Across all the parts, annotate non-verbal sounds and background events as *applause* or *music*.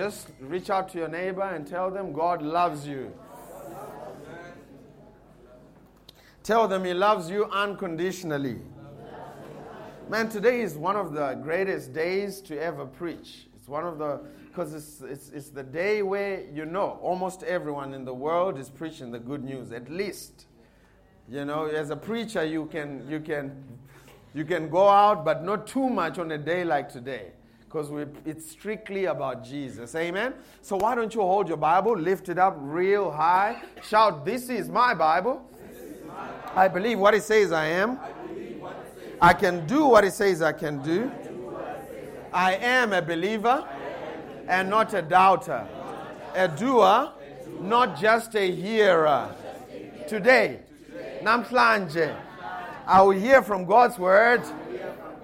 just reach out to your neighbor and tell them God loves you. Tell them He loves you unconditionally. Man, today is one of the greatest days to ever preach. It's one of the, because it's, it's, it's the day where you know almost everyone in the world is preaching the good news, at least. You know, as a preacher, you can, you can, you can go out, but not too much on a day like today because it's strictly about Jesus. Amen? So why don't you hold your Bible, lift it up real high, shout, This is my Bible. I believe what it says I am. I can do what it says I can do. I am a believer and not a doubter, a doer, not just a hearer. Today, namhlanje, I will hear from God's word,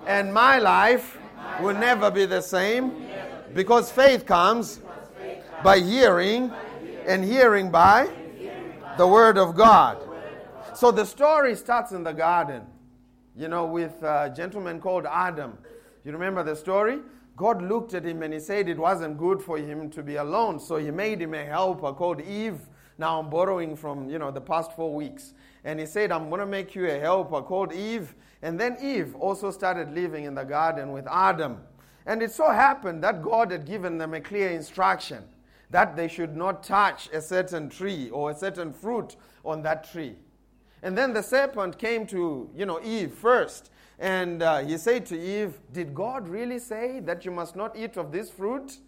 and my life will never be the same because faith comes by hearing and hearing by the word of God. So the story starts in the garden, you know, with a gentleman called Adam. You remember the story? God looked at him and he said it wasn't good for him to be alone, so he made him a helper called Eve. Now I'm borrowing from, you know, the past 4 weeks. And he said, I'm going to make you a helper called Eve. And then Eve also started living in the garden with Adam. And it so happened that God had given them a clear instruction that they should not touch a certain tree or a certain fruit on that tree. And then the serpent came to, you know, Eve first. And uh, he said to Eve, Did God really say that you must not eat of this fruit?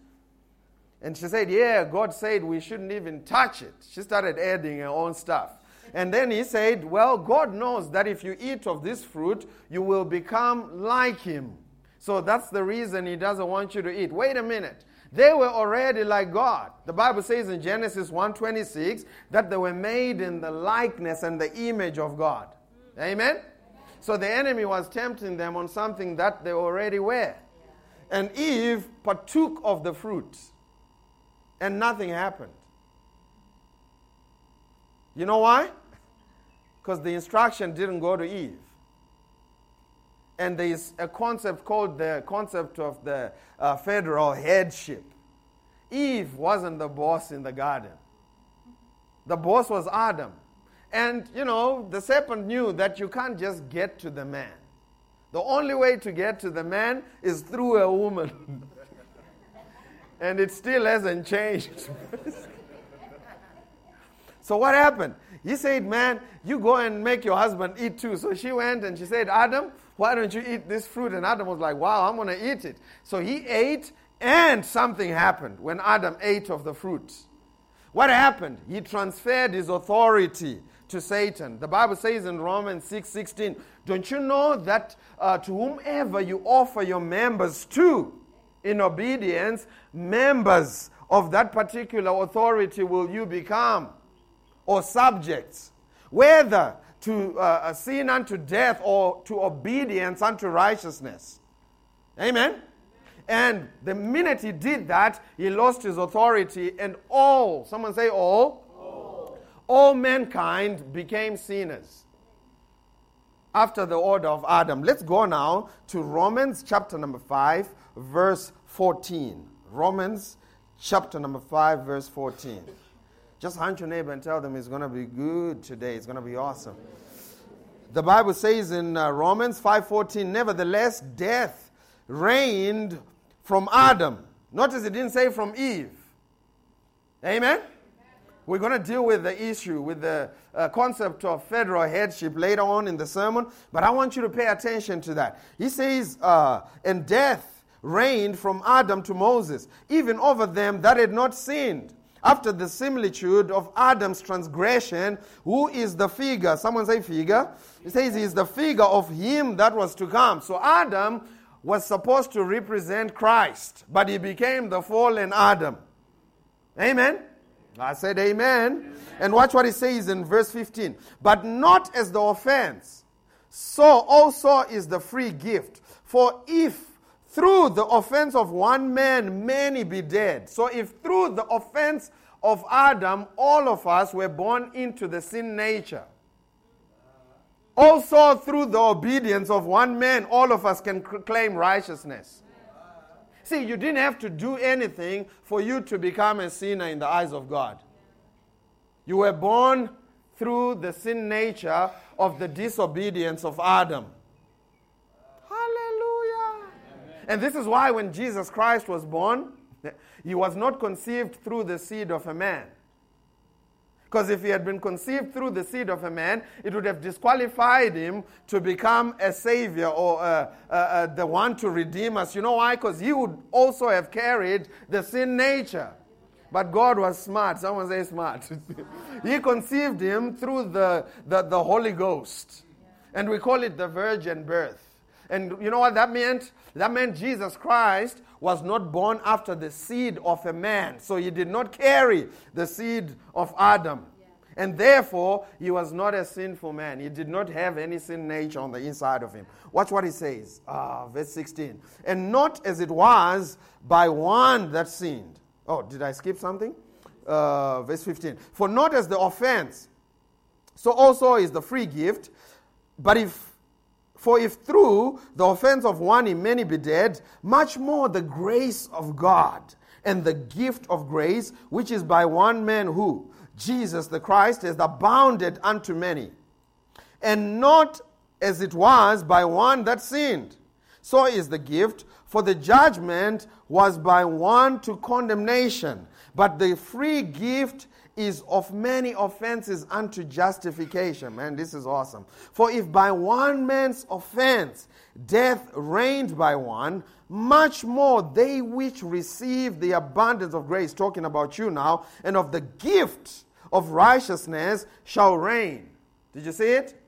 And she said, Yeah, God said we shouldn't even touch it. She started adding her own stuff. And then he said, Well, God knows that if you eat of this fruit, you will become like him. So that's the reason he doesn't want you to eat. Wait a minute. They were already like God. The Bible says in Genesis 1:26 that they were made in the likeness and the image of God. Amen. So the enemy was tempting them on something that they already were. And Eve partook of the fruit. And nothing happened. You know why? *laughs* Because the instruction didn't go to Eve. And there is a concept called the concept of the uh, federal headship. Eve wasn't the boss in the garden, the boss was Adam. And, you know, the serpent knew that you can't just get to the man. The only way to get to the man is through a woman. *laughs* and it still hasn't changed. *laughs* so, what happened? He said, Man, you go and make your husband eat too. So she went and she said, Adam, why don't you eat this fruit? And Adam was like, Wow, I'm going to eat it. So he ate, and something happened when Adam ate of the fruit. What happened? He transferred his authority to Satan. The Bible says in Romans 6 16, Don't you know that uh, to whomever you offer your members to in obedience, members of that particular authority will you become, or subjects? Whether to uh, sin unto death or to obedience unto righteousness. Amen? And the minute he did that, he lost his authority, and all, someone say all, all, all mankind became sinners after the order of Adam. Let's go now to Romans chapter number 5, verse 14. Romans chapter number 5, verse 14. Just hunt your neighbor and tell them it's going to be good today. It's going to be awesome. The Bible says in uh, Romans 5:14, nevertheless death reigned from Adam. Notice it didn't say from Eve. Amen. We're going to deal with the issue, with the uh, concept of federal headship later on in the sermon, but I want you to pay attention to that. He says, uh, and death reigned from Adam to Moses, even over them that had not sinned after the similitude of Adam's transgression, who is the figure? Someone say figure. He says he is the figure of him that was to come. So Adam was supposed to represent Christ, but he became the fallen Adam. Amen. I said amen. amen. And watch what he says in verse 15. But not as the offense, so also is the free gift. For if through the offense of one man, many be dead. So, if through the offense of Adam, all of us were born into the sin nature, also through the obedience of one man, all of us can claim righteousness. See, you didn't have to do anything for you to become a sinner in the eyes of God. You were born through the sin nature of the disobedience of Adam. Hallelujah. And this is why when Jesus Christ was born, he was not conceived through the seed of a man. Because if he had been conceived through the seed of a man, it would have disqualified him to become a savior or uh, uh, uh, the one to redeem us. You know why? Because he would also have carried the sin nature. But God was smart. Someone say smart. *laughs* he conceived him through the, the, the Holy Ghost. And we call it the virgin birth. And you know what that meant? That meant Jesus Christ was not born after the seed of a man. So he did not carry the seed of Adam. And therefore, he was not a sinful man. He did not have any sin nature on the inside of him. Watch what he says. Ah, verse 16. And not as it was by one that sinned. Oh, did I skip something? Uh, verse 15. For not as the offense, so also is the free gift. But if for if through the offense of one in many be dead, much more the grace of God and the gift of grace, which is by one man who, Jesus the Christ, has abounded unto many. And not as it was by one that sinned. So is the gift, for the judgment was by one to condemnation, but the free gift is of many offenses unto justification. Man, this is awesome. For if by one man's offense death reigned by one, much more they which receive the abundance of grace, talking about you now, and of the gift of righteousness shall reign. Did you see it?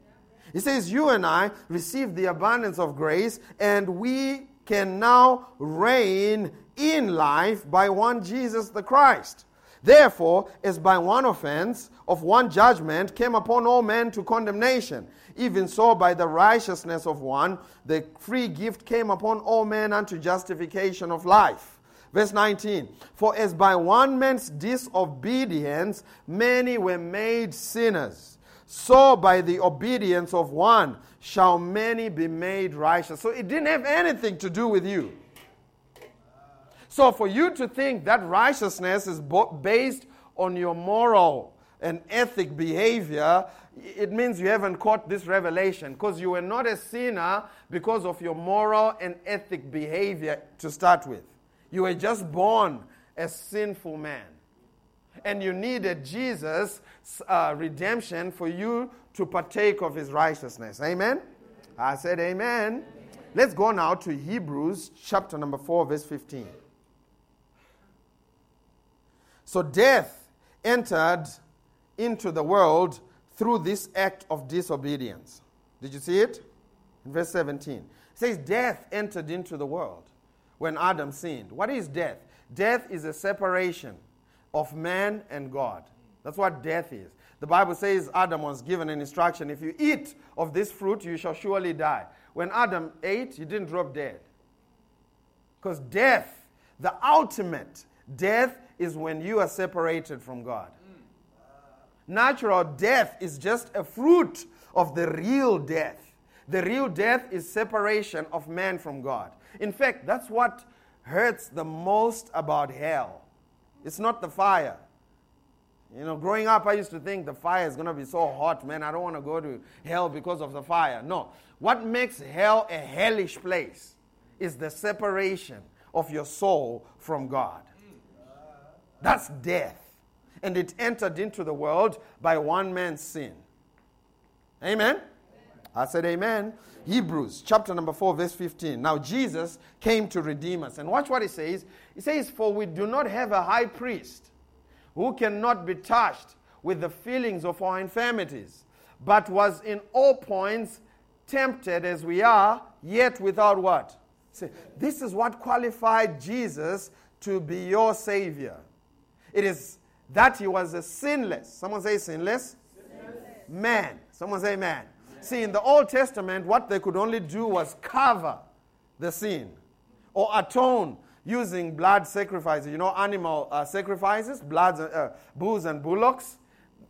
He says, You and I receive the abundance of grace, and we can now reign in life by one Jesus the Christ. Therefore, as by one offense of one judgment came upon all men to condemnation, even so by the righteousness of one, the free gift came upon all men unto justification of life. Verse 19 For as by one man's disobedience many were made sinners, so by the obedience of one shall many be made righteous. So it didn't have anything to do with you. So for you to think that righteousness is based on your moral and ethic behavior, it means you haven't caught this revelation because you were not a sinner because of your moral and ethic behavior to start with. You were just born a sinful man. And you needed Jesus' uh, redemption for you to partake of his righteousness. Amen? I said, Amen. Let's go now to Hebrews chapter number 4, verse 15. So death entered into the world through this act of disobedience. Did you see it? In verse 17. It says, Death entered into the world when Adam sinned. What is death? Death is a separation of man and God. That's what death is. The Bible says Adam was given an instruction if you eat of this fruit, you shall surely die. When Adam ate, he didn't drop dead. Because death, the ultimate death, is when you are separated from God. Natural death is just a fruit of the real death. The real death is separation of man from God. In fact, that's what hurts the most about hell. It's not the fire. You know, growing up, I used to think the fire is going to be so hot, man. I don't want to go to hell because of the fire. No. What makes hell a hellish place is the separation of your soul from God. That's death. And it entered into the world by one man's sin. Amen? I said amen. Hebrews chapter number 4, verse 15. Now Jesus came to redeem us. And watch what he says. He says, For we do not have a high priest who cannot be touched with the feelings of our infirmities, but was in all points tempted as we are, yet without what? See, this is what qualified Jesus to be your Savior. It is that he was a sinless. Someone say sinless. sinless. Man. Someone say man. See, in the Old Testament, what they could only do was cover the sin or atone using blood sacrifices. You know, animal uh, sacrifices, bloods, uh, bulls and bullocks.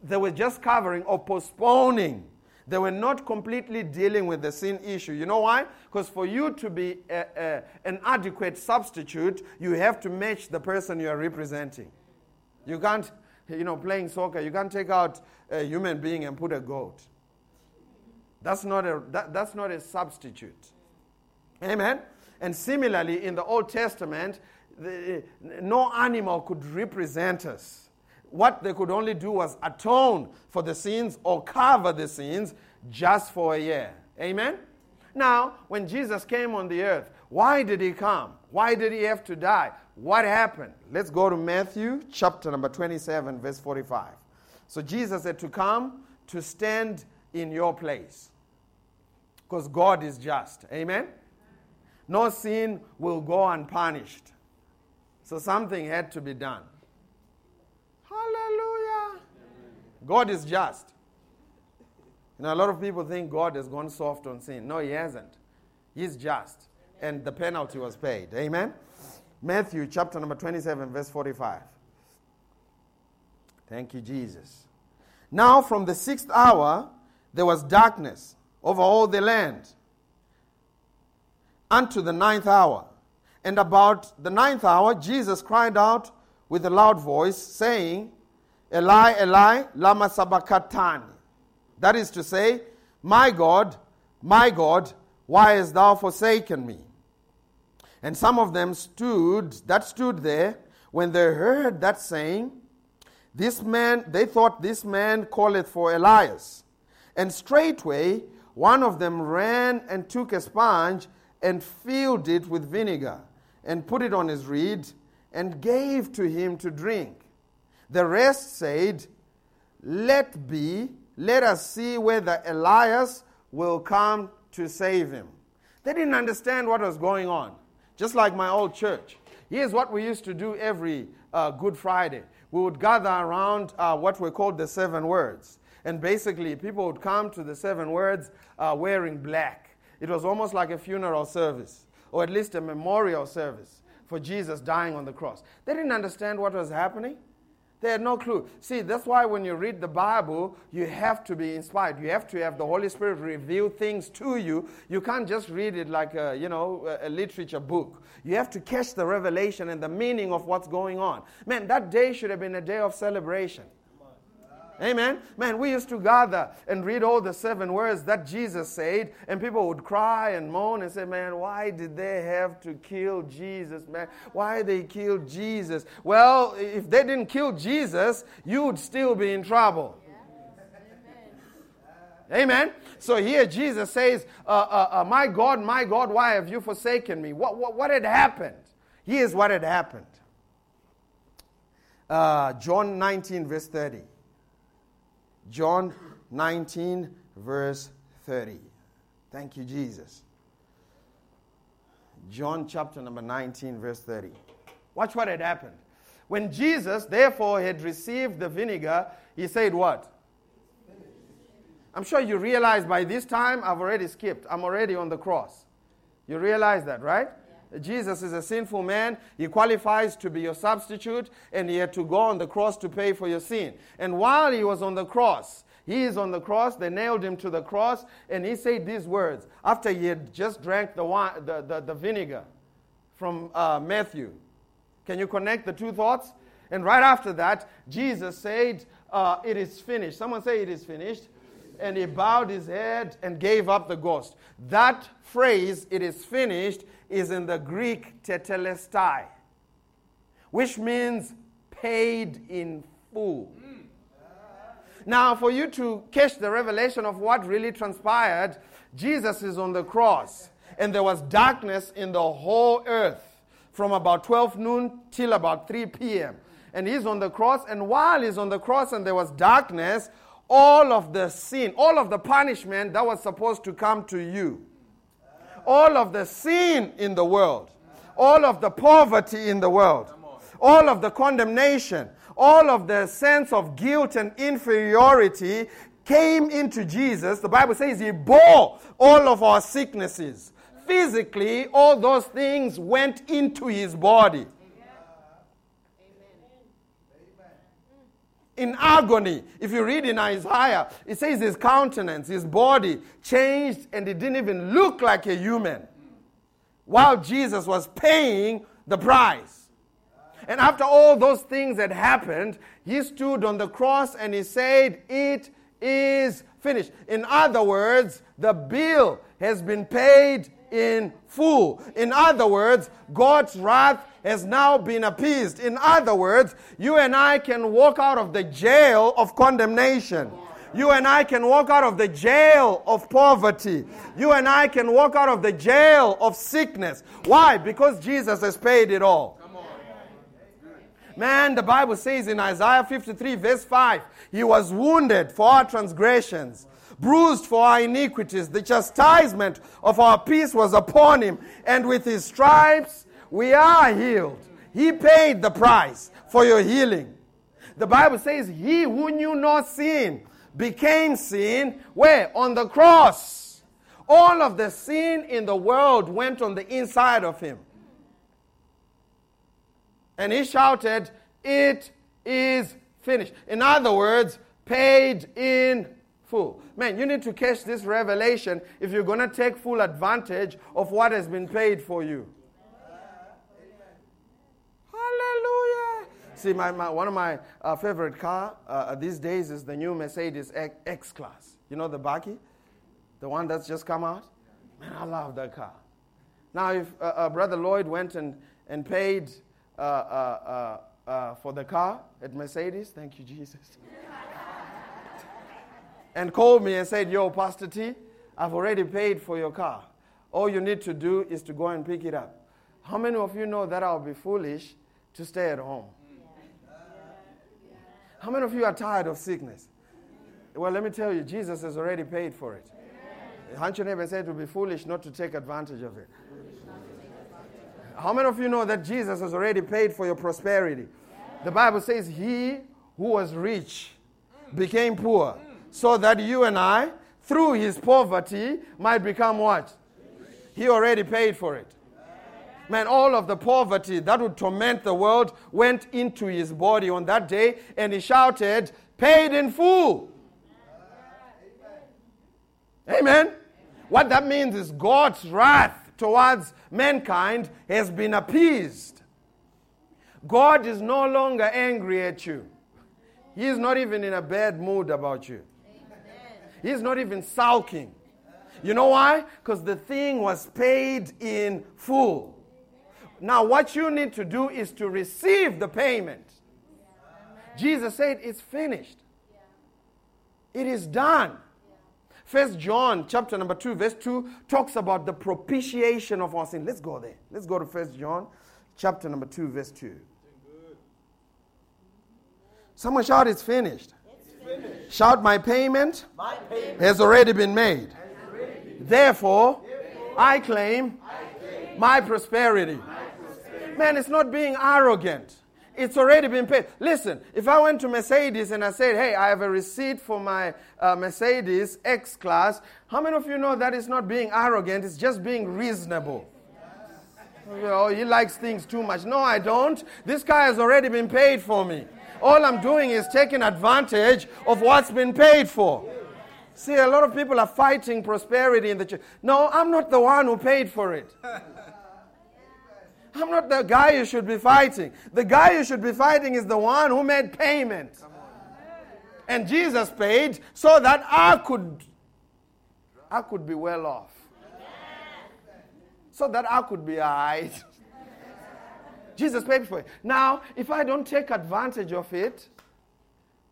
They were just covering or postponing They were not completely dealing with the sin issue. You know why? Because for you to be a, a, an adequate substitute, you have to match the person you are representing. You can't, you know, playing soccer, you can't take out a human being and put a goat. That's not a, that, that's not a substitute. Amen? And similarly, in the Old Testament, the, no animal could represent us what they could only do was atone for the sins or cover the sins just for a year. Amen? Now, when Jesus came on the earth, why did he come? Why did he have to die? What happened? Let's go to Matthew chapter number 27, verse 45. So Jesus said to come to stand in your place because God is just. Amen? No sin will go unpunished. So something had to be done. Hallelujah. God is just. You know, a lot of people think God has gone soft on sin. No, He hasn't. He's just. And the penalty was paid. Amen? Matthew chapter number 27, verse 45. Thank you, Jesus. Now, from the sixth hour, there was darkness over all the land unto the ninth hour. And about the ninth hour, Jesus cried out with a loud voice, saying, Eli, Eli, lama sabachthani. That is to say, My God, my God, why hast thou forsaken me? And some of them stood, that stood there, when they heard that saying, this man, they thought this man calleth for Elias. And straightway one of them ran and took a sponge and filled it with vinegar and put it on his reed and gave to him to drink. The rest said, Let be, let us see whether Elias will come to save him. They didn't understand what was going on. Just like my old church. Here's what we used to do every uh, Good Friday we would gather around uh, what we called the seven words. And basically, people would come to the seven words uh, wearing black. It was almost like a funeral service, or at least a memorial service for Jesus dying on the cross. They didn't understand what was happening. They had no clue. See, that's why when you read the Bible, you have to be inspired. You have to have the Holy Spirit reveal things to you. You can't just read it like a, you know, a literature book. You have to catch the revelation and the meaning of what's going on. Man, that day should have been a day of celebration. Amen. Man, we used to gather and read all the seven words that Jesus said, and people would cry and moan and say, Man, why did they have to kill Jesus, man? Why they killed Jesus? Well, if they didn't kill Jesus, you would still be in trouble. Amen. So here Jesus says, uh, uh, uh, My God, my God, why have you forsaken me? What, what, what had happened? Here's what had happened. Uh, John 19, verse 30. John 19, verse 30. Thank you, Jesus. John chapter number 19, verse 30. Watch what had happened. When Jesus, therefore, had received the vinegar, he said, What? I'm sure you realize by this time I've already skipped. I'm already on the cross. You realize that, right? Jesus is a sinful man. He qualifies to be your substitute, and he had to go on the cross to pay for your sin. And while he was on the cross, he is on the cross. They nailed him to the cross, and he said these words after he had just drank the, wine, the, the, the vinegar from uh, Matthew. Can you connect the two thoughts? And right after that, Jesus said, uh, It is finished. Someone say, It is finished. And he bowed his head and gave up the ghost. That phrase, It is finished, is in the Greek tetelestai, which means paid in full. Now, for you to catch the revelation of what really transpired, Jesus is on the cross, and there was darkness in the whole earth from about 12 noon till about 3 p.m. And he's on the cross, and while he's on the cross and there was darkness, all of the sin, all of the punishment that was supposed to come to you all of the sin in the world, all of the poverty in the world, all of the condemnation, all of the sense of guilt and inferiority came into Jesus. The Bible says he bore all of our sicknesses. Physically, all those things went into his body. In agony. If you read in Isaiah, it says his countenance, his body changed, and it didn't even look like a human while Jesus was paying the price. And after all those things had happened, he stood on the cross and he said, It is finished. In other words, the bill has been paid in full. In other words, God's wrath has now been appeased. In other words, you and I can walk out of the jail of condemnation. You and I can walk out of the jail of poverty. You and I can walk out of the jail of sickness. Why? Because Jesus has paid it all. Man, the Bible says in Isaiah 53, verse 5, He was wounded for our transgressions, bruised for our iniquities. The chastisement of our peace was upon Him, and with His stripes we are healed. He paid the price for your healing. The Bible says, He who knew no sin became sin. Where? On the cross. All of the sin in the world went on the inside of him. And he shouted, It is finished. In other words, paid in full. Man, you need to catch this revelation if you're going to take full advantage of what has been paid for you. Hallelujah. See, my, my, one of my uh, favorite car uh, these days is the new Mercedes X Class. You know the Bakkie? The one that's just come out? Man, I love that car. Now, if uh, uh Brother Lloyd went and, and paid uh, uh, for the car at Mercedes, thank you, Jesus, *laughs* and called me and said, Yo, Pastor T, I've already paid for your car. All you need to do is to go and pick it up. How many of you know that I'll be foolish to stay at home? How many of you are tired of sickness? Well, let me tell you, Jesus has already paid for it. Hunch your neighbor said it would be foolish not to take advantage of it. How many of you know that Jesus has already paid for your prosperity? The Bible says, He who was rich became poor, so that you and I, through his poverty, might become what? He already paid for it. Man, all of the poverty that would torment the world went into his body on that day, and he shouted, Paid in full. Amen. What that means is God's wrath towards mankind has been appeased. God is no longer angry at you. He is not even in a bad mood about you. He's not even sulking. You know why? Because the thing was paid in full. Now, what you need to do is to receive the payment. Jesus said, It's finished. It is done. First John chapter number 2, verse 2 talks about the propitiation of our sin. Let's go there. Let's go to First John chapter number 2, verse 2. Someone shout, It's finished. Finished. Shout, My payment, payment has already been made. Therefore, Therefore I, claim I claim my prosperity. Man, it's not being arrogant. It's already been paid. Listen, if I went to Mercedes and I said, hey, I have a receipt for my uh, Mercedes X Class, how many of you know that is not being arrogant? It's just being reasonable. Oh, he likes things too much. No, I don't. This guy has already been paid for me. All I'm doing is taking advantage of what's been paid for. See, a lot of people are fighting prosperity in the church. No, I'm not the one who paid for it. I'm not the guy you should be fighting. The guy you should be fighting is the one who made payment. And Jesus paid so that I could I could be well off. So that I could be alright. *laughs* Jesus paid for it. Now, if I don't take advantage of it,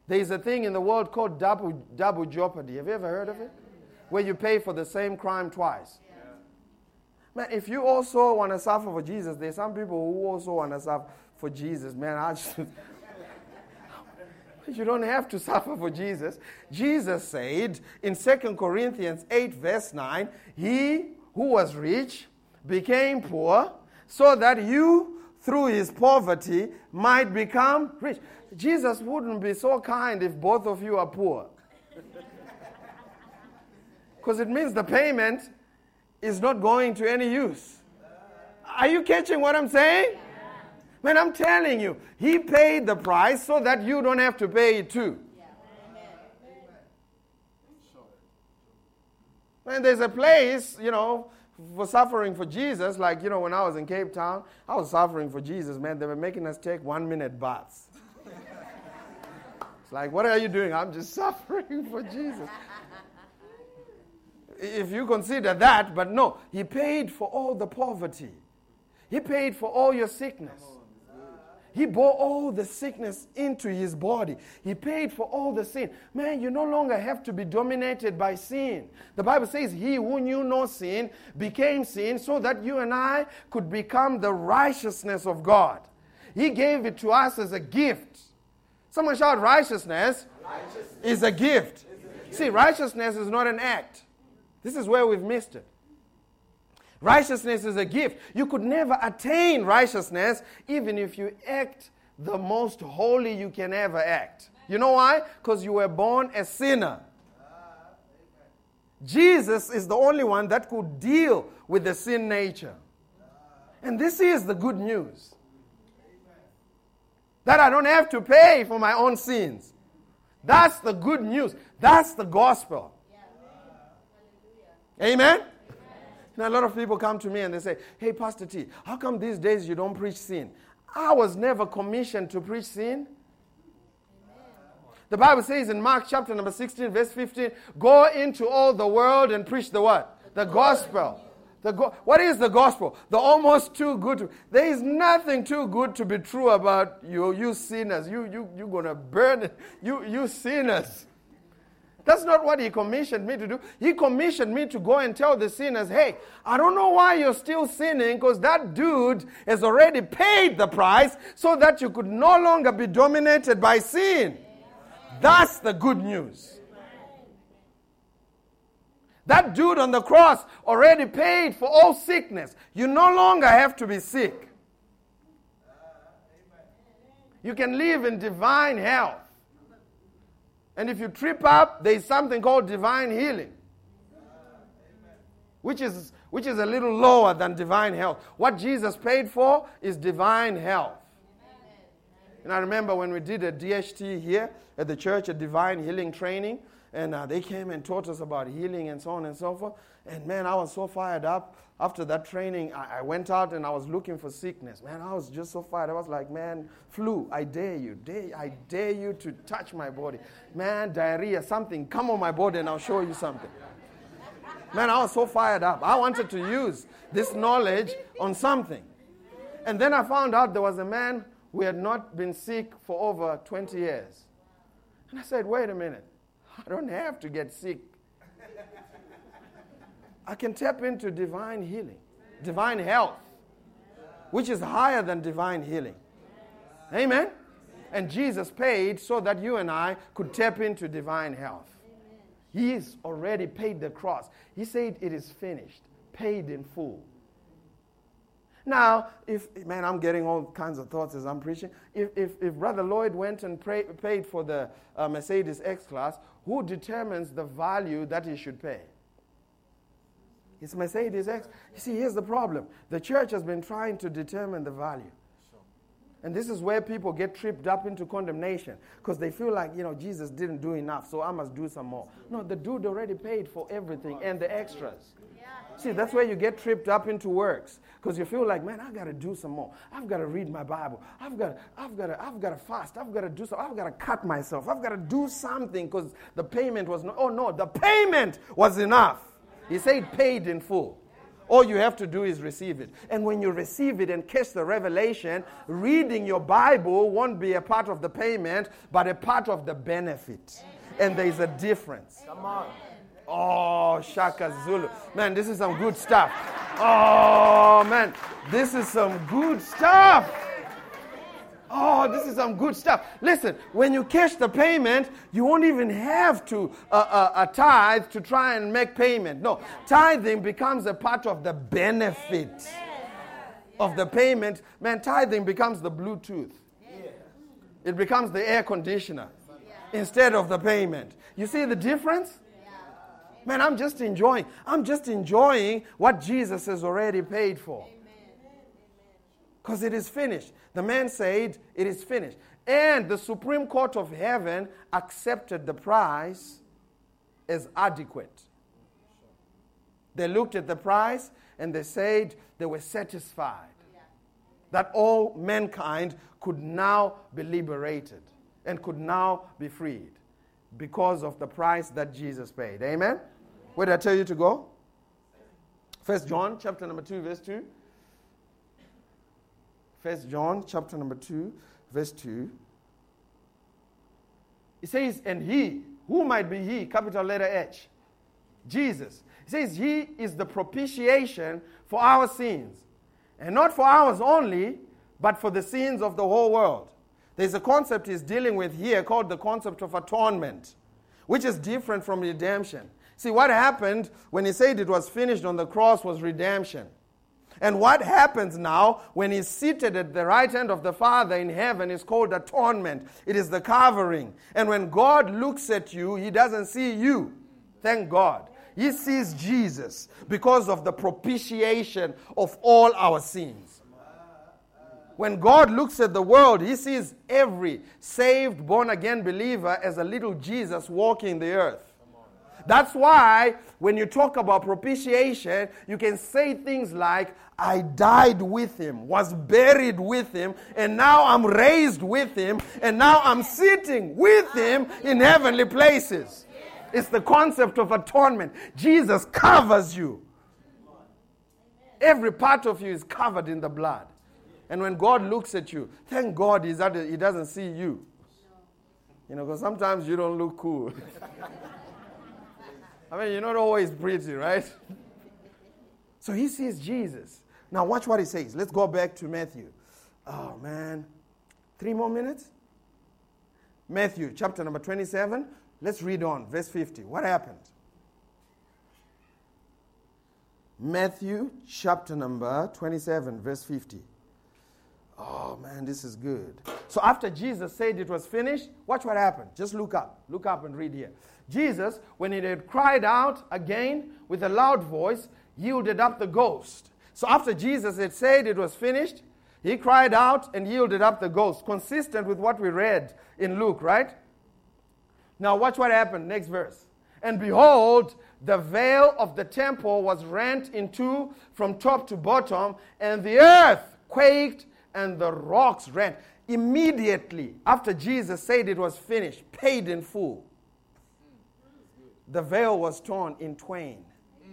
there is a thing in the world called double, double jeopardy. Have you ever heard of it? Where you pay for the same crime twice. Man, if you also want to suffer for Jesus, there's some people who also want to suffer for Jesus. Man, I just. *laughs* you don't have to suffer for Jesus. Jesus said in 2 Corinthians 8, verse 9, He who was rich became poor so that you, through his poverty, might become rich. Jesus wouldn't be so kind if both of you are poor. Because it means the payment is not going to any use. Are you catching what I'm saying? Man, I'm telling you, He paid the price so that you don't have to pay it too. And there's a place, you know, for suffering for Jesus. Like, you know, when I was in Cape Town, I was suffering for Jesus, man. They were making us take one minute baths. *laughs* it's like, what are you doing? I'm just *laughs* suffering for Jesus. If you consider that, but no, He paid for all the poverty, He paid for all your sickness. He bore all the sickness into his body. He paid for all the sin. Man, you no longer have to be dominated by sin. The Bible says, He who knew no sin became sin so that you and I could become the righteousness of God. He gave it to us as a gift. Someone shout, Righteousness, righteousness. is a gift. See, righteousness is not an act. This is where we've missed it. Righteousness is a gift. You could never attain righteousness even if you act the most holy you can ever act. You know why? Because you were born a sinner. Jesus is the only one that could deal with the sin nature. And this is the good news that I don't have to pay for my own sins. That's the good news. That's the gospel. Amen? Now, a lot of people come to me and they say, Hey, Pastor T, how come these days you don't preach sin? I was never commissioned to preach sin. The Bible says in Mark chapter number 16, verse 15, go into all the world and preach the what? The gospel. The go- what is the gospel? The almost too good. To- there is nothing too good to be true about you, you sinners. You, you, you're going to burn it. You, you sinners. That's not what he commissioned me to do. He commissioned me to go and tell the sinners, hey, I don't know why you're still sinning because that dude has already paid the price so that you could no longer be dominated by sin. That's the good news. That dude on the cross already paid for all sickness. You no longer have to be sick. You can live in divine health. And if you trip up, there is something called divine healing, which is, which is a little lower than divine health. What Jesus paid for is divine health. And I remember when we did a DHT here at the church, a divine healing training, and uh, they came and taught us about healing and so on and so forth. And man, I was so fired up after that training, I, I, went out and I was looking for sickness. Man, I was just so fired. I was like, man, flu, I dare you. Dare, I dare you to touch my body. Man, diarrhea, something, come on my body and I'll show you something. Man, I was so fired up. I wanted to use this knowledge on something. And then I found out there was a man who had not been sick for over 20 years. And I said, wait a minute. I don't have to get sick I can tap into divine healing, divine health, which is higher than divine healing. Amen? And Jesus paid so that you and I could tap into divine health. He's already paid the cross. He said it is finished, paid in full. Now, if, man, I'm getting all kinds of thoughts as I'm preaching. If, if, if Brother Lloyd went and pray, paid for the uh, Mercedes X Class, who determines the value that he should pay? It's Mercedes X. You see, here's the problem the church has been trying to determine the value. And this is where people get tripped up into condemnation because they feel like, you know, Jesus didn't do enough, so I must do some more. No, the dude already paid for everything and the extras. See, that's where you get tripped up into works because you feel like, man, I've got to do some more. I've got to read my Bible. I've got, I've got, to, I've got to fast. I've got to do something. I've got to cut myself. I've got to do something because the payment was not. Oh no, the payment was enough. He said paid in full. All you have to do is receive it. And when you receive it and catch the revelation, reading your Bible won't be a part of the payment, but a part of the benefit. And there's a difference. Come on. Oh, Shaka Zulu. Man, this is some good stuff. Oh, man, this is some good stuff. Oh, this is some good stuff. Listen, when you cash the payment, you won't even have to uh, uh, a tithe to try and make payment. No, tithing becomes a part of the benefit of the payment. Man, tithing becomes the Bluetooth. It becomes the air conditioner instead of the payment. You see the difference? Man, I'm just enjoying. I'm just enjoying what Jesus has already paid for. Because it is finished. The man said, It is finished. And the Supreme Court of Heaven accepted the price as adequate. They looked at the price and they said they were satisfied that all mankind could now be liberated and could now be freed because of the price that Jesus paid. Amen? Where did I tell you to go? First John chapter number 2 verse 2. First John chapter number 2 verse 2. It says, and he, who might be he, capital letter H? Jesus. It says, he is the propitiation for our sins. And not for ours only, but for the sins of the whole world. There's a concept he's dealing with here called the concept of atonement, which is different from redemption. See, what happened when he said it was finished on the cross was redemption. And what happens now when he's seated at the right hand of the Father in heaven is called atonement. It is the covering. And when God looks at you, he doesn't see you. Thank God. He sees Jesus because of the propitiation of all our sins. When God looks at the world, he sees every saved, born again believer as a little Jesus walking the earth. That's why when you talk about propitiation, you can say things like, I died with him, was buried with him, and now I'm raised with him, and now I'm sitting with him in heavenly places. It's the concept of atonement. Jesus covers you. Every part of you is covered in the blood. And when God looks at you, thank God He doesn't see you. You know, because sometimes you don't look cool. *laughs* I mean, you're not always pretty, right? *laughs* So he sees Jesus. Now, watch what he says. Let's go back to Matthew. Oh, man. Three more minutes? Matthew chapter number 27. Let's read on. Verse 50. What happened? Matthew chapter number 27, verse 50. Oh man, this is good. So after Jesus said it was finished, watch what happened. Just look up. Look up and read here. Jesus, when he had cried out again with a loud voice, yielded up the ghost. So after Jesus had said it was finished, he cried out and yielded up the ghost, consistent with what we read in Luke, right? Now, watch what happened. Next verse. And behold, the veil of the temple was rent in two from top to bottom, and the earth quaked and the rocks rent. Immediately after Jesus said it was finished, paid in full, the veil was torn in twain.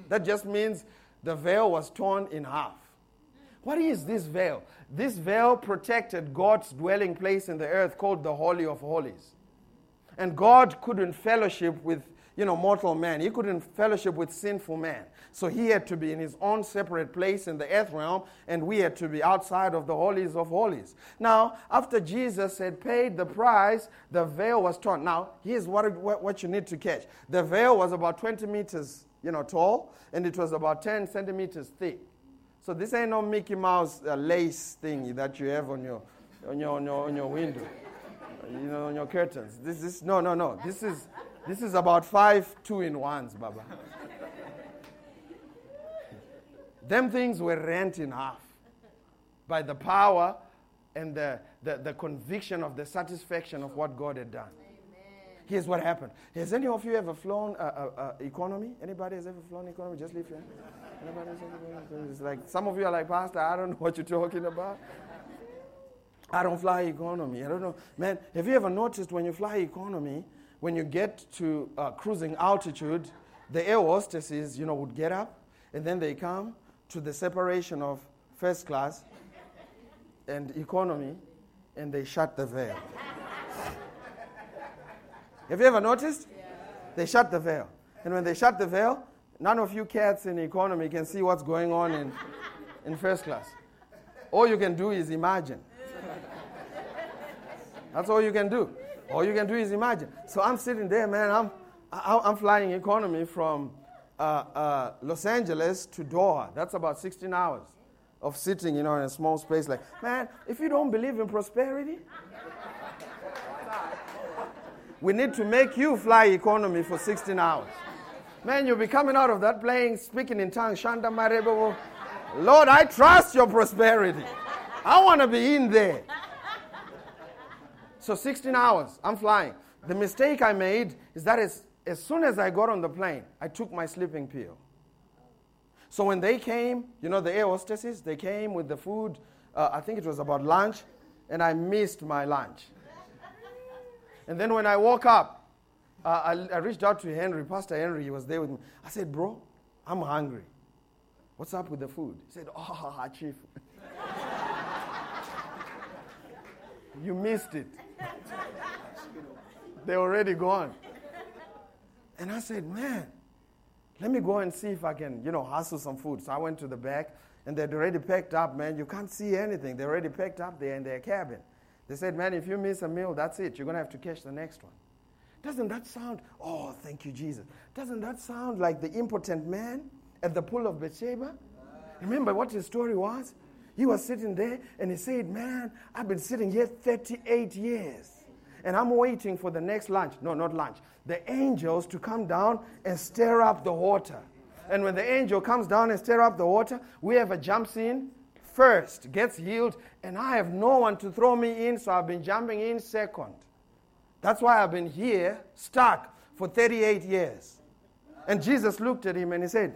That just means the veil was torn in half. What is this veil? This veil protected God's dwelling place in the earth called the Holy of Holies. And God couldn't fellowship with you know, mortal man. He couldn't fellowship with sinful man. So he had to be in his own separate place in the earth realm, and we had to be outside of the holies of holies. Now, after Jesus had paid the price, the veil was torn. Now, here's what, what you need to catch. The veil was about 20 meters, you know, tall, and it was about 10 centimeters thick. So this ain't no Mickey Mouse uh, lace thing that you have on your, on your, on your, on your window, you know, on your curtains. This is, no, no, no. This is, this is about five two in ones, Baba. Them things were rent in half by the power and the, the, the, conviction of the satisfaction of what God had done. Amen. Here's what happened. Has any of you ever flown uh, uh, uh, economy? Anybody has ever flown economy? Just leave your hand. Anybody has ever flown? It's like some of you are like, Pastor, I don't know what you're talking about. I don't fly economy. I don't know. Man, have you ever noticed when you fly economy, when you get to uh, cruising altitude, the air hostesses, you know, would get up and then they come to the separation of first class and economy and they shut the veil. *laughs* Have you ever noticed? Yeah. They shut the veil. And when they shut the veil, none of you cats in economy can see what's going on in, in first class. All you can do is imagine. *laughs* That's all you can do. All you can do is imagine. So I'm sitting there, man. I'm, I'm flying economy from uh, uh, Los Angeles to Doha. That's about 16 hours of sitting, you know, in a small space. Like, man, if you don't believe in prosperity, we need to make you fly economy for 16 hours. Man, you'll be coming out of that plane speaking in tongues. Shanda Marebo. Lord, I trust your prosperity. I want to be in there. So 16 hours, I'm flying. The mistake I made is that as, as soon as I got on the plane, I took my sleeping pill. So when they came, you know, the air hostesses, they came with the food. Uh, I think it was about lunch, and I missed my lunch. And then when I woke up, uh, I, I reached out to Henry, Pastor Henry, he was there with me. I said, Bro, I'm hungry. What's up with the food? He said, Oh, *laughs* Chief. *laughs* you missed it. They're already gone. And I said, Man, let me go and see if I can, you know, hustle some food. So I went to the back, and they'd already packed up, man. You can't see anything. They're already packed up there in their cabin. They said, man, if you miss a meal, that's it. You're going to have to catch the next one. Doesn't that sound, oh, thank you, Jesus. Doesn't that sound like the impotent man at the pool of Bethsaida? Remember what his story was? He was sitting there and he said, Man, I've been sitting here 38 years and I'm waiting for the next lunch. No, not lunch. The angels to come down and stir up the water. And when the angel comes down and stir up the water, whoever jumps in first gets healed, and I have no one to throw me in, so I've been jumping in second. That's why I've been here, stuck, for 38 years. And Jesus looked at him and he said,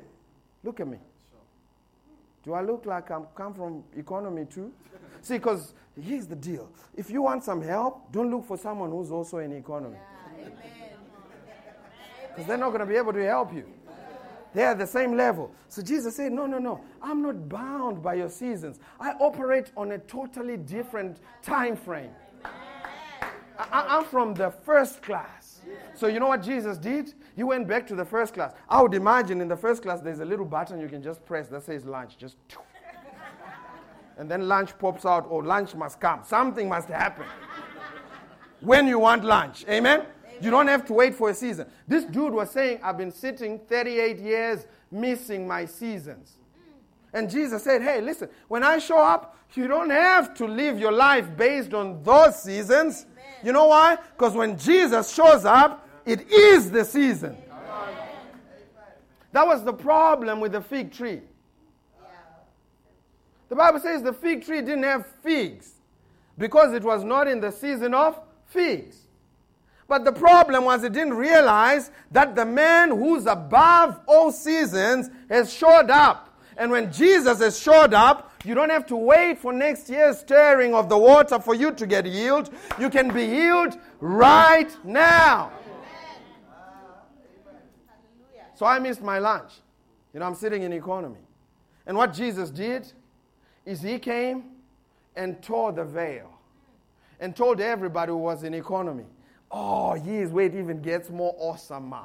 Look at me. Do I look like I'm come from economy too? See, because here's the deal. If you want some help, don't look for someone who's also in economy. Because they're not going to be able to help you. They're at the same level. So Jesus said, No, no, no. I'm not bound by your seasons. I operate on a totally different time frame. I, am from the first class. So you know what Jesus did? He went back to the first class. I would imagine in the first class there's a little button you can just press that says lunch. Just and then lunch pops out, or lunch must come. Something must happen when you want lunch. Amen? You don't have to wait for a season. This dude was saying, I've been sitting 38 years missing my seasons. And Jesus said, Hey, listen, when I show up, you don't have to live your life based on those seasons. Amen. You know why? Because when Jesus shows up, it is the season. That was the problem with the fig tree. The Bible says the fig tree didn't have figs because it was not in the season of figs. But the problem was it didn't realize that the man who's above all seasons has showed up. And when Jesus has showed up, you don't have to wait for next year's stirring of the water for you to get healed. You can be healed right now. So I missed my lunch. You know, I'm sitting in economy. And what Jesus did is he came and tore the veil and told everybody who was in economy, oh, years wait even gets more awesome.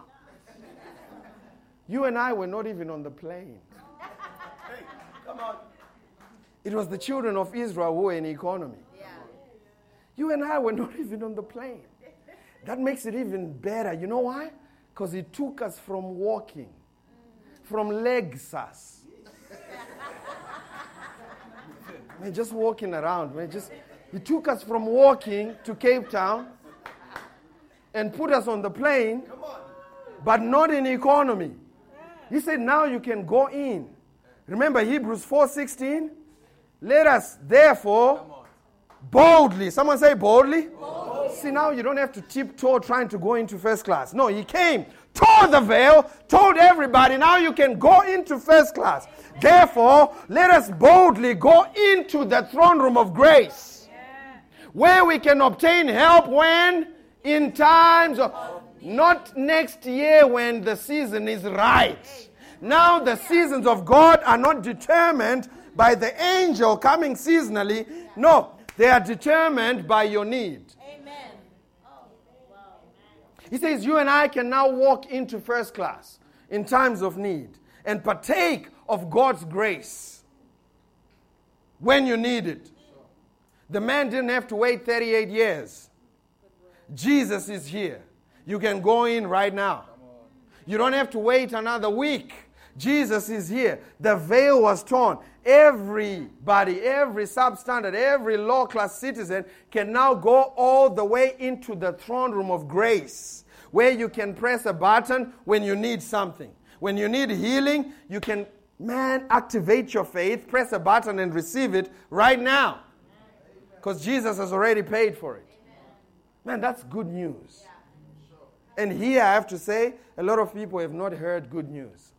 you and I were not even on the plane. Hey, come on. It was the children of Israel who were in economy. Yeah. You and I were not *laughs* even on the plane. That makes it even better. You know why? Because he took us from walking, from legs Lexus *laughs* Man, just walking around, man. Just he took us from walking to Cape Town and put us on the plane, but not in economy. He said, now you can go in. Remember Hebrews 4:16? Let us therefore boldly. Someone say boldly. boldly. See, now you don't have to tiptoe trying to go into first class. No, he came, tore the veil, told everybody, now you can go into first class. Therefore, let us boldly go into the throne room of grace where we can obtain help when in times of not next year when the season is right. Now, the seasons of God are not determined by the angel coming seasonally. No, they are determined by your need. He says, You and I can now walk into first class in times of need and partake of God's grace when you need it. The man didn't have to wait 38 years. Jesus is here. You can go in right now. You don't have to wait another week. Jesus is here. The veil was torn. Everybody, every substandard, every low class citizen can now go all the way into the throne room of grace where you can press a button when you need something. When you need healing, you can, man, activate your faith, press a button and receive it right now. Because Jesus has already paid for it. Man, that's good news. And here I have to say, a lot of people have not heard good news.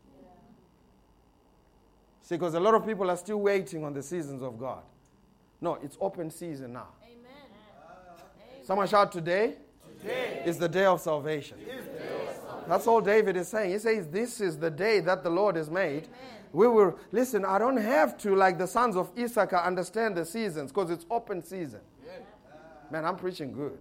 See, because a lot of people are still waiting on the seasons of God. No, it's open season now. Amen. Someone shout today. Is the day of salvation. That's all David is saying. He says, This is the day that the Lord has made. Amen. We will, listen, I don't have to, like the sons of Issachar, understand the seasons because it's open season. Man, I'm preaching good.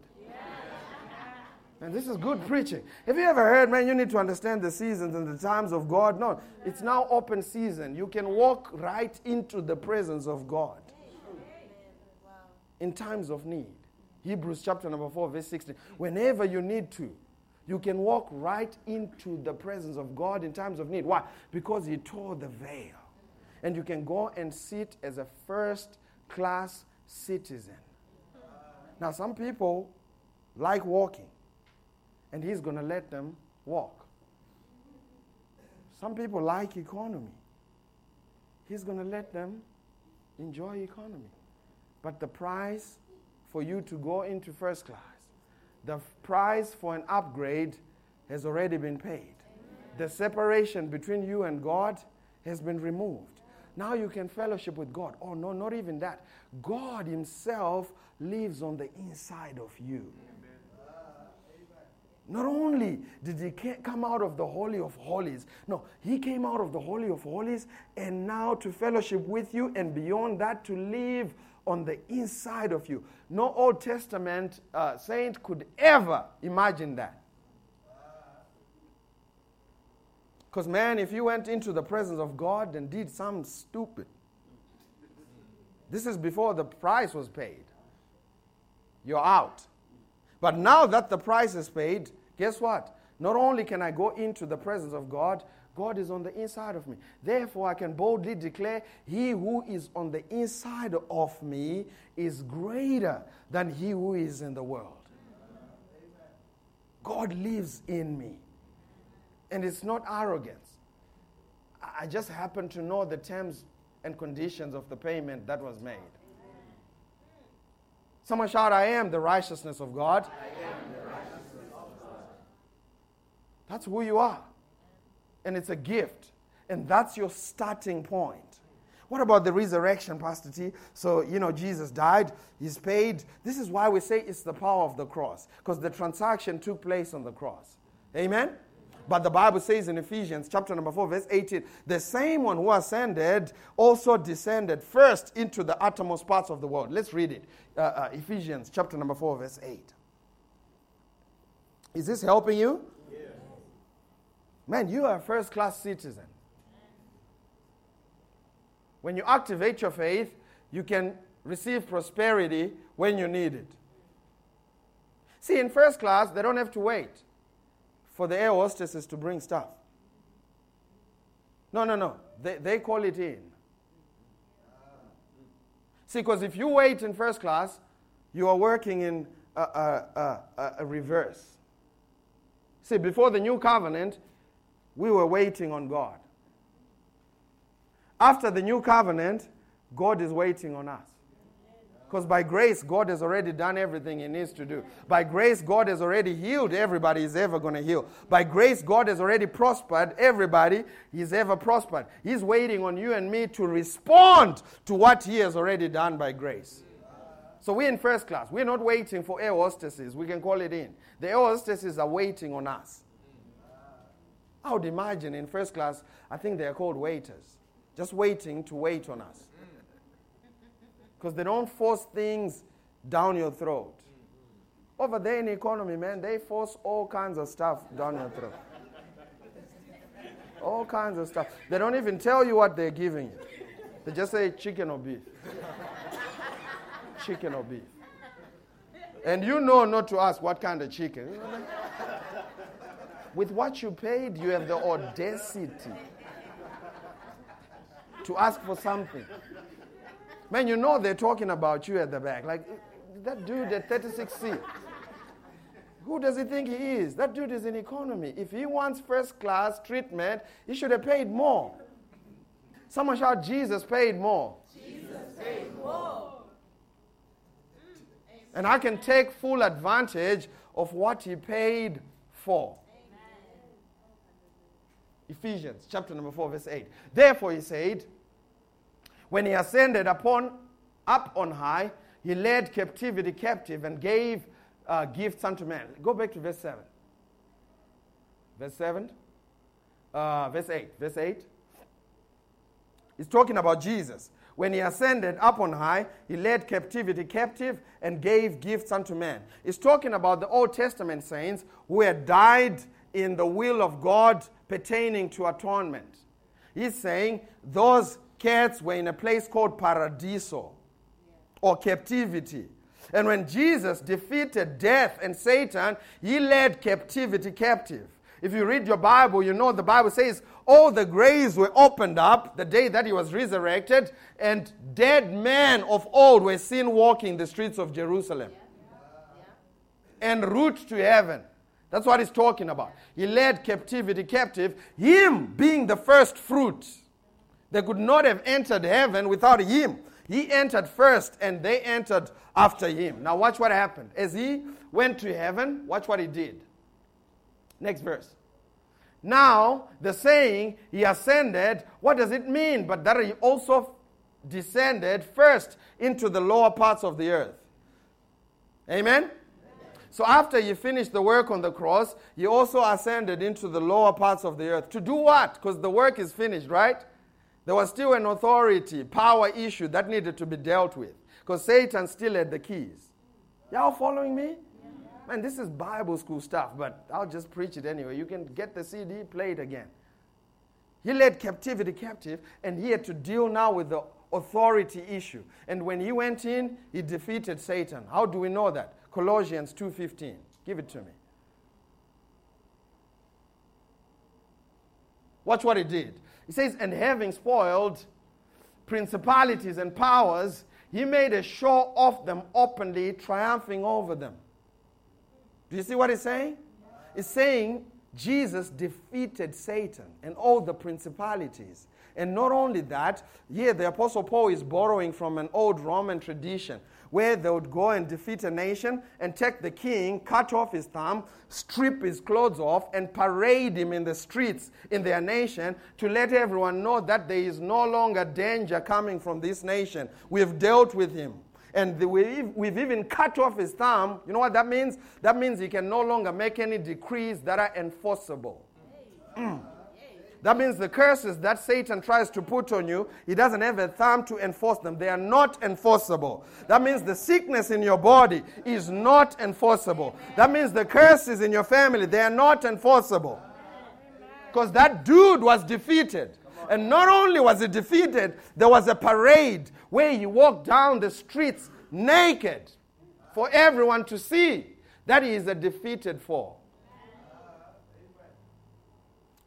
And this is good preaching. Have you ever heard, man, you need to understand the seasons and the times of God? No, it's now open season. You can walk right into the presence of God in times of need. Hebrews chapter number 4, verse 16. Whenever you need to, you can walk right into the presence of God in times of need. Why? Because He tore the veil. And you can go and sit as a first class citizen. Now, some people like walking and he's going to let them walk. Some people like economy. He's going to let them enjoy economy. But the price for you to go into first class, the price for an upgrade has already been paid. The separation between you and God has been removed. Now you can fellowship with God. Oh, no, not even that. God Himself lives on the inside of you. Not only did he come out of the Holy of Holies, no, he came out of the Holy of Holies and now to fellowship with you, and beyond that, to live on the inside of you. No Old Testament uh, saint could ever imagine that. Because, man, if you went into the presence of God and did something stupid, this is before the price was paid. You're out. But now that the price is paid, guess what? Not only can I go into the presence of God, God is on the inside of me. Therefore, I can boldly declare, He who is on the inside of me is greater than he who is in the world. God lives in me. And it's not arrogance. I just happen to know the terms and conditions of the payment that was made. Someone shout, I am the righteousness of God. Righteousness of God. That's who you are. And it's a gift. And that's your starting point. What about the resurrection, Pastor T? So, you know, Jesus died, he's paid. This is why we say it's the power of the cross, because the transaction took place on the cross. Amen? But the Bible says in Ephesians chapter number 4, verse 18, the same one who ascended also descended first into the uttermost parts of the world. Let's read it. Uh, uh, Ephesians chapter number 4, verse 8. Is this helping you? Man, you are a first class citizen. When you activate your faith, you can receive prosperity when you need it. See, in first class, they don't have to wait for the air hostesses to bring stuff. No, no, no. They, they call it in. See, because if you wait in first class, you are working in a, a, a, a, reverse. See, before the new covenant, we were waiting on God. After the new covenant, God is waiting on us. Because by grace, God has already done everything He needs to do. By grace, God has already healed everybody He's ever going to heal. By grace, God has already prospered everybody He's ever prospered. He's waiting on you and me to respond to what He has already done by grace. So we're in first class. We're not waiting for air hostesses. We can call it in. The air hostesses are waiting on us. I would imagine in first class, I think they're called waiters, just waiting to wait on us because they don't force things down your throat. Over there in economy, man, they force all kinds of stuff down your throat. all kinds of stuff. They don't even tell you what they're giving you. They just say chicken or beef. chicken or beef. And you know not to ask what kind of chicken. With what you paid, you have the audacity to ask for something. Man, you know they're talking about you at the back. Like, that dude at 36C. Who does he think he is? That dude is in economy. If he wants first class treatment, he should have paid more. Someone shout, Jesus paid more. Jesus paid more. And I can take full advantage of what he paid for. Ephesians chapter number 4, verse 8. Therefore, he said, when he ascended upon up on high, he led captivity captive and gave uh, gifts unto men. Go back to verse 7. Verse 7. Uh, verse 8. Verse 8. He's talking about Jesus. When he ascended up on high, he led captivity captive and gave gifts unto men. He's talking about the Old Testament saints who had died in the will of God pertaining to atonement. He's saying those cats were in a place called paradiso or captivity. And when Jesus defeated death and Satan, he led captivity captive. If you read your Bible, you know the Bible says all the graves were opened up the day that he was resurrected, and dead men of old were seen walking the streets of Jerusalem en route to heaven. That's what he's talking about. He led captivity captive, him being the first fruit. They could not have entered heaven without him. He entered first and they entered after him. Now, watch what happened. As he went to heaven, watch what he did. Next verse. Now, the saying, he ascended, what does it mean? But that he also descended first into the lower parts of the earth. Amen? So after he finished the work on the cross, he also ascended into the lower parts of the earth. To do what? Because the work is finished, right? There was still an authority, power issue that needed to be dealt with. Because Satan still had the keys. Y'all following me? Man, this is Bible school stuff, but I'll just preach it anyway. You can get the CD, play it again. He led captivity captive, and he had to deal now with the authority issue. And when he went in, he defeated Satan. How do we know that? Colossians 2:15. Give it to me. Watch what he did. He says, and having spoiled principalities and powers, he made a show of them openly, triumphing over them. Do you see what he's saying? He's saying Jesus defeated Satan and all the principalities. And not only that, here the Apostle Paul is borrowing from an old Roman tradition where they would go and defeat a nation and take the king, cut off his thumb, strip his clothes off, and parade him in the streets in their nation to let everyone know that there is no longer danger coming from this nation. We've dealt with him. And we've, we've even cut off his thumb. You know what that means? That means he can no longer make any decrees that are enforceable. Mm. That means the curses that Satan tries to put on you, he doesn't have a thumb to enforce them. They are not enforceable. That means the sickness in your body is not enforceable. That means the curses in your family, they are not enforceable. Because that dude was defeated. And not only was he defeated, there was a parade where he walked down the streets naked for everyone to see that he is a defeated foe.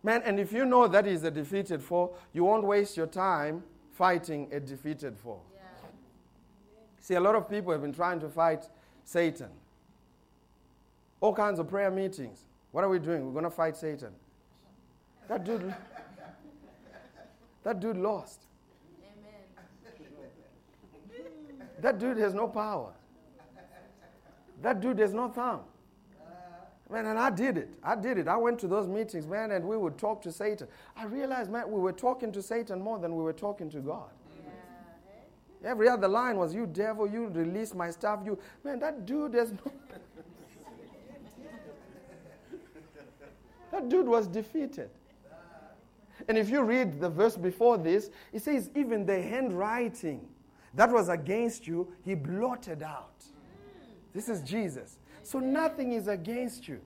Man, and if you know that is a defeated foe, you won't waste your time fighting a defeated foe. Yeah. See, a lot of people have been trying to fight Satan. All kinds of prayer meetings. What are we doing? We're going to fight Satan. That dude, that dude lost. Amen. That dude has no power. That dude has no thumb. Man, and I did it. I did it. I went to those meetings, man, and we would talk to Satan. I realized, man, we were talking to Satan more than we were talking to God. Yeah. Every other line was, You devil, you release my stuff. You, man, that dude has no. that dude was defeated. And if you read the verse before this, it says, Even the handwriting that was against you, he blotted out. This is Jesus. So nothing is against you.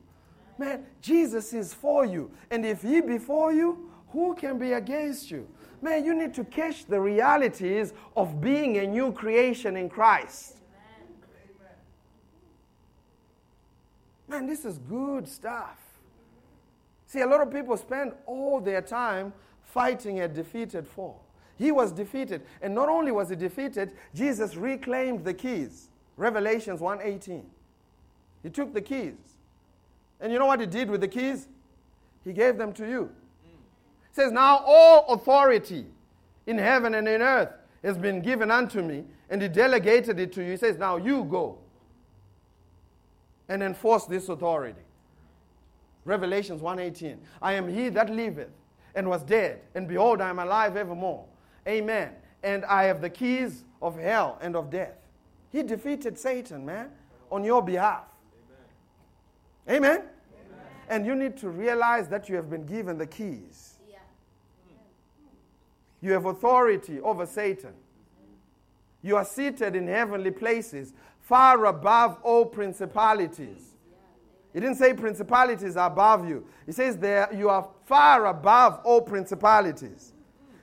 Man, Jesus is for you. And if He be for you, who can be against you? Man, you need to catch the realities of being a new creation in Christ. Man, this is good stuff. See, a lot of people spend all their time fighting a defeated foe. He was defeated, and not only was he defeated, Jesus reclaimed the keys. Revelations 1:18. He took the keys. And you know what he did with the keys? He gave them to you. He says, Now all authority in heaven and in earth has been given unto me, and he delegated it to you. He says, Now you go. and enforce this authority. Revelations 1:18. I am he that liveth and was dead, and behold, I am alive evermore. Amen. And I have the keys of hell and of death. He defeated Satan, man, on your behalf. Amen. Amen. And you need to realize that you have been given the keys. You have authority over Satan. You are seated in heavenly places, far above all principalities. He didn't say principalities are above you. He says there you are far above all principalities.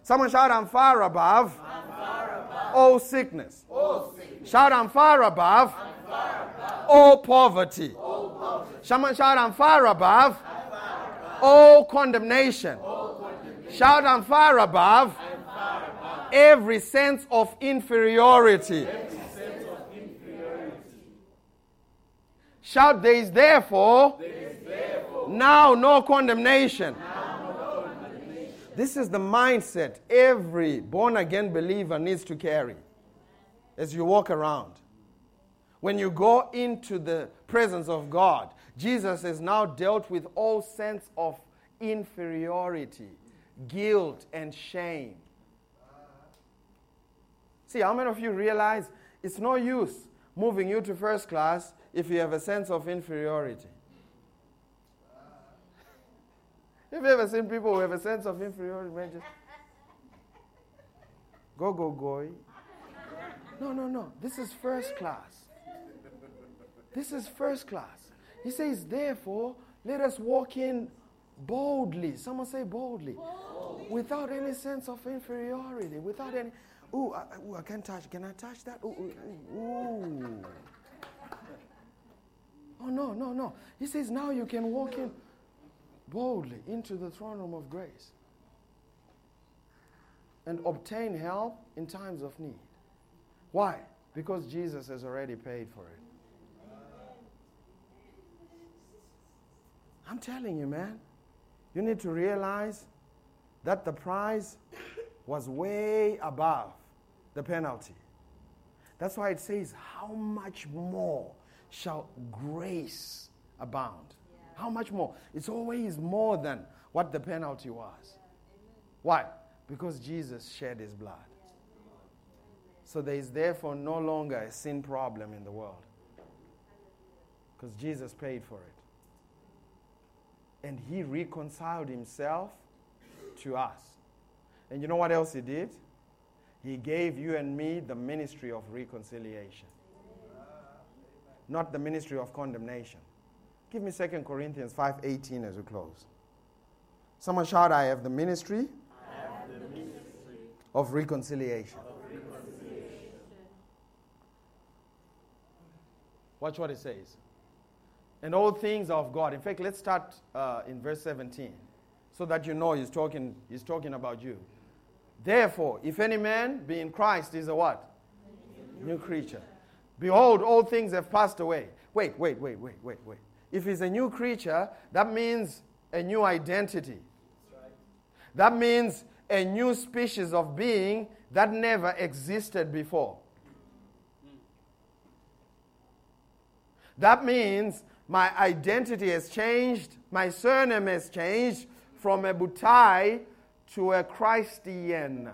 Someone shout, I'm far above, I'm far above. All, sickness. all sickness. Shout, I'm far above, I'm far above. All, poverty. all poverty. Someone shout, I'm far above. All, condemnation. Shout, I'm far above. Every sense of inferiority. Shout, there is therefore. Now no condemnation. This is the mindset every born again believer needs to carry as you walk around. When you go into the presence of God, Jesus has now dealt with all sense of inferiority, guilt, and shame. See, how many of you realize it's no use moving you to first class if you have a sense of inferiority. *laughs* Have you ever seen people who have a sense of inferiority? Man, just go, go, go. No, no, no. This is first class. This is first class. He says, therefore, let us walk in boldly. Someone say boldly. boldly. Without any sense of inferiority. Without any, ooh, I, ooh, I can't touch. Can I touch that? Ooh, ooh, ooh. Oh, no, no, no. He says now you can walk in boldly into the throne room of grace and obtain help in times of need. Why? Because Jesus has already paid for it. I'm telling you, man, you need to realize that the prize was way above the penalty. That's why it says, How much more shall grace abound. Yeah. How much more? It's always more than what the penalty was. Yeah. Why? Because Jesus shed his blood. So there is therefore no longer a sin problem in the world. Because Jesus paid for it. And he reconciled himself to us. And you know what else he did? He gave you and me the ministry of reconciliation not the ministry of condemnation. Give me 2 Corinthians 5:18 as we close. Someone shout, I have the ministry, of, reconciliation. of reconciliation. Watch what it says. And all things of God. In fact, let's start uh, in verse 17 so that you know he's talking, he's talking about you. Therefore, if any man be in Christ, is a what? New creature. Behold, all things have passed away. Wait, wait, wait, wait, wait, wait. If he's a new creature, that means a new identity. That means a new species of being that never existed before. That means my identity has changed, my surname has changed from a Butai to a Christian.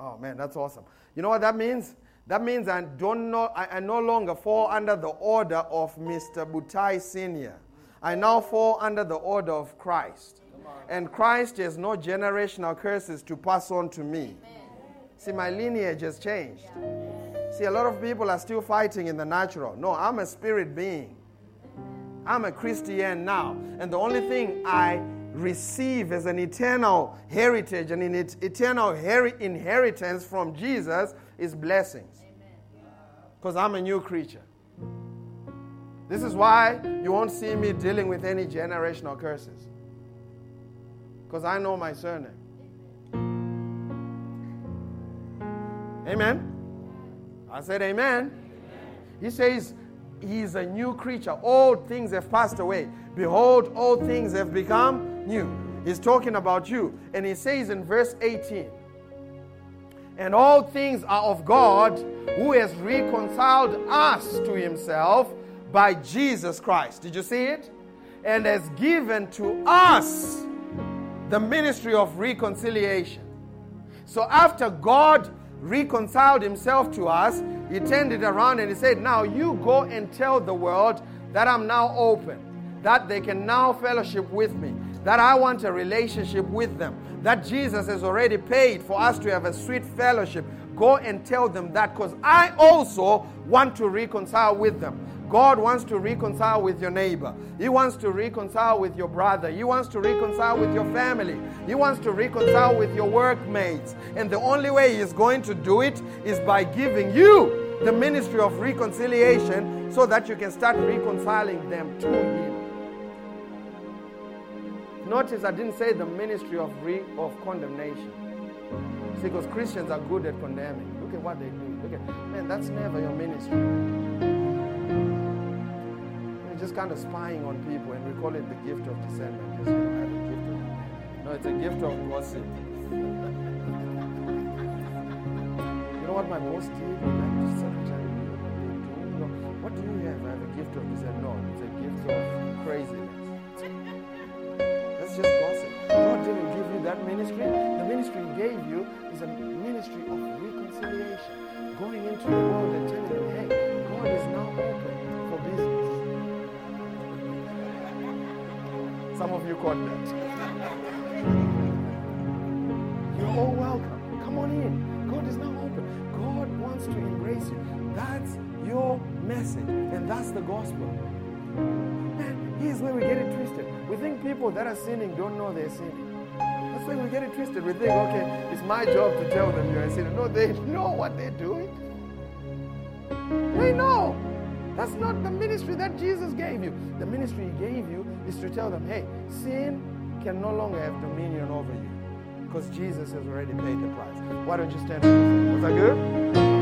Oh man, that's awesome. You know what that means? That means I, don't know, I, I no longer fall under the order of Mr. Butai Sr. I now fall under the order of Christ. And Christ has no generational curses to pass on to me. See, my lineage has changed. See, a lot of people are still fighting in the natural. No, I'm a spirit being. I'm a Christian now. And the only thing I receive as an eternal heritage and an eternal inheritance from Jesus is blessings. Because I'm a new creature. This is why you won't see me dealing with any generational curses. Because I know my surname. Amen. I said, Amen. amen. He says, He is a new creature. All things have passed away. Behold, all things have become new. He's talking about you. And he says in verse 18, And all things are of God who has reconciled us to himself by Jesus Christ. Did you see it? And has given to us the ministry of reconciliation. So after God reconciled himself to us, he turned it around and he said, Now you go and tell the world that I'm now open, that they can now fellowship with me, that I want a relationship with them, that Jesus has already paid for us to have a sweet fellowship. Go and tell them that because I also want to reconcile with them. God wants to reconcile with your neighbor. He wants to reconcile with your brother. He wants to reconcile with your family. He wants to reconcile with your workmates. And the only way He is going to do it is by giving you the ministry of reconciliation so that you can start reconciling them to Him. Notice I didn't say the ministry of, re- of condemnation. See, because Christians are good at condemning. Look at what they do. Look at, man, that's never your ministry just kind of spying on people, and we call it the gift of discernment. Just, you have a gift of, no, it's a gift of gossip. you know what my boss did? Like secretary, what do you have? I have a gift of discernment. No, it's a gift of craziness. That's just gossip. God didn't give you that ministry. The ministry He gave you is a ministry of reconciliation. Going into the world and telling them, hey, God is now open Some of you caught that. You're all welcome. Come on in. God is now open. God wants to embrace you. That's your message, and that's the gospel. Man, here's where we get it twisted. We think people that are sinning don't know they're sinning. That's why we get it twisted. We think, okay, it's my job to tell them you're a sinner. No, they *laughs* know what they're doing. They know. That's not the ministry that Jesus gave you. The ministry He gave you is to tell them, hey, sin can no longer have dominion over you because Jesus has already paid the price. Why don't you stand up? Was that good?